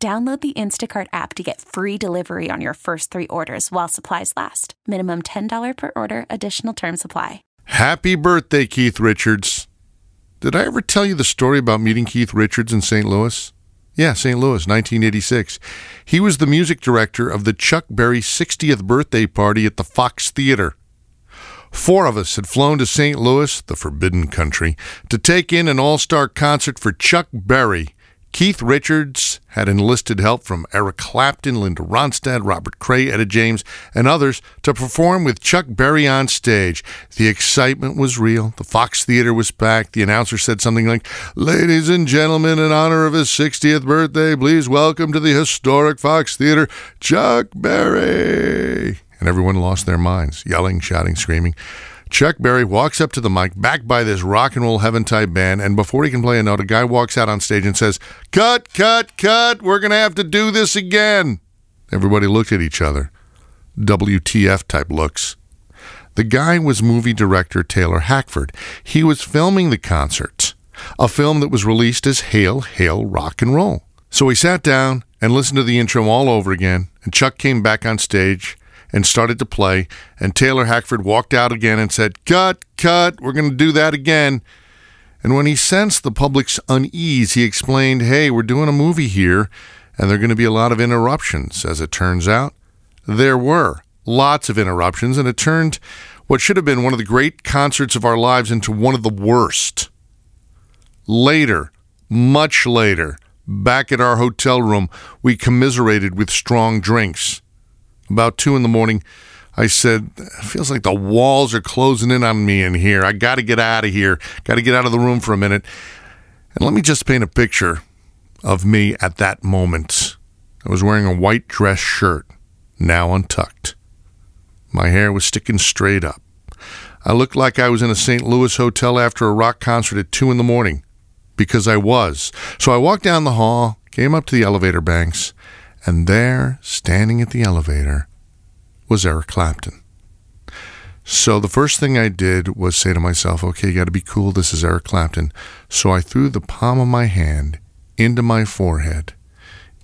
Download the Instacart app to get free delivery on your first three orders while supplies last. Minimum $10 per order, additional term supply. Happy birthday, Keith Richards. Did I ever tell you the story about meeting Keith Richards in St. Louis? Yeah, St. Louis, 1986. He was the music director of the Chuck Berry 60th birthday party at the Fox Theater. Four of us had flown to St. Louis, the Forbidden Country, to take in an all star concert for Chuck Berry Keith Richards had enlisted help from Eric Clapton, Linda Ronstadt, Robert Cray, Etta James, and others to perform with Chuck Berry on stage. The excitement was real. The Fox Theater was packed. The announcer said something like, Ladies and gentlemen, in honor of his 60th birthday, please welcome to the historic Fox Theater, Chuck Berry. And everyone lost their minds, yelling, shouting, screaming. Chuck Berry walks up to the mic, backed by this rock and roll heaven type band, and before he can play a note, a guy walks out on stage and says, Cut, cut, cut, we're going to have to do this again. Everybody looked at each other. WTF type looks. The guy was movie director Taylor Hackford. He was filming the concert, a film that was released as Hail, Hail, Rock and Roll. So he sat down and listened to the intro all over again, and Chuck came back on stage and started to play. And Taylor Hackford walked out again and said, Cut, cut, we're going to do that again. And when he sensed the public's unease, he explained, Hey, we're doing a movie here, and there are going to be a lot of interruptions. As it turns out, there were lots of interruptions, and it turned what should have been one of the great concerts of our lives into one of the worst. Later, much later, back at our hotel room, we commiserated with strong drinks. About two in the morning, I said, feels like the walls are closing in on me in here. I got to get out of here. Got to get out of the room for a minute. And let me just paint a picture of me at that moment. I was wearing a white dress shirt, now untucked. My hair was sticking straight up. I looked like I was in a St. Louis hotel after a rock concert at 2 in the morning, because I was. So I walked down the hall, came up to the elevator banks, and there, standing at the elevator, was Eric Clapton. So the first thing I did was say to myself, okay, you got to be cool. This is Eric Clapton. So I threw the palm of my hand into my forehead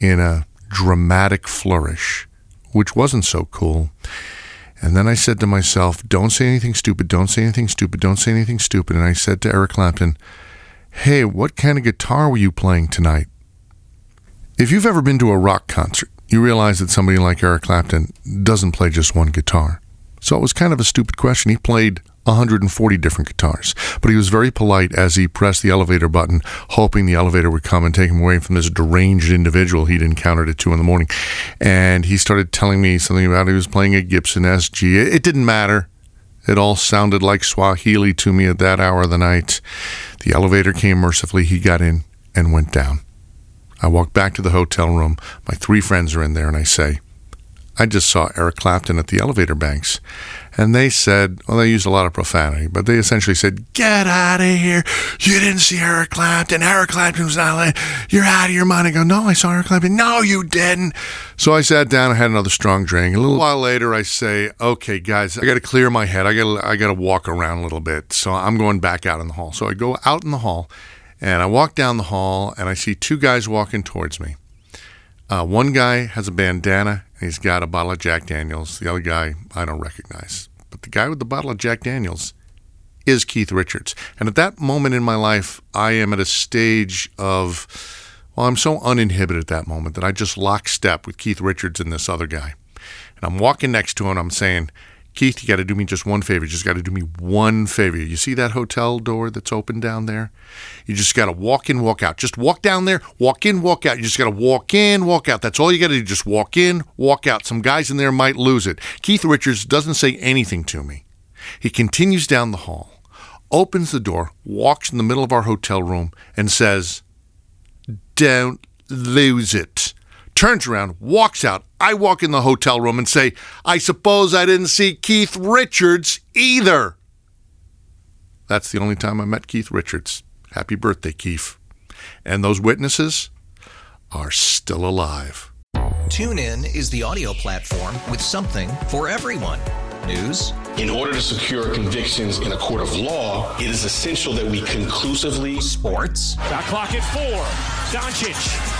in a dramatic flourish, which wasn't so cool. And then I said to myself, don't say anything stupid, don't say anything stupid, don't say anything stupid. And I said to Eric Clapton, hey, what kind of guitar were you playing tonight? If you've ever been to a rock concert, you realize that somebody like Eric Clapton doesn't play just one guitar. So it was kind of a stupid question. He played 140 different guitars, but he was very polite as he pressed the elevator button, hoping the elevator would come and take him away from this deranged individual he'd encountered at two in the morning. And he started telling me something about he was playing a Gibson SG. It didn't matter. It all sounded like Swahili to me at that hour of the night. The elevator came mercifully. He got in and went down. I walk back to the hotel room. My three friends are in there, and I say, I just saw Eric Clapton at the elevator banks. And they said, well, they used a lot of profanity, but they essentially said, Get out of here. You didn't see Eric Clapton. Eric Clapton was not You're out of your mind. I go, No, I saw Eric Clapton. No, you didn't. So I sat down I had another strong drink. A little while later, I say, Okay, guys, I got to clear my head. I got I got to walk around a little bit. So I'm going back out in the hall. So I go out in the hall and I walk down the hall and I see two guys walking towards me. Uh, one guy has a bandana and he's got a bottle of Jack Daniels. The other guy I don't recognize. But the guy with the bottle of Jack Daniels is Keith Richards. And at that moment in my life, I am at a stage of, well, I'm so uninhibited at that moment that I just lock step with Keith Richards and this other guy. And I'm walking next to him. I'm saying, Keith, you got to do me just one favor. You just got to do me one favor. You see that hotel door that's open down there? You just got to walk in, walk out. Just walk down there, walk in, walk out. You just got to walk in, walk out. That's all you got to do. Just walk in, walk out. Some guys in there might lose it. Keith Richards doesn't say anything to me. He continues down the hall, opens the door, walks in the middle of our hotel room, and says, Don't lose it. turns around, walks out. I walk in the hotel room and say, I suppose I didn't see Keith Richards either. That's the only time I met Keith Richards. Happy birthday, Keith. And those witnesses are still alive. TuneIn is the audio platform with something for everyone. News. In order to secure convictions in a court of law, it is essential that we conclusively. Sports. Shot clock at four. Doncic.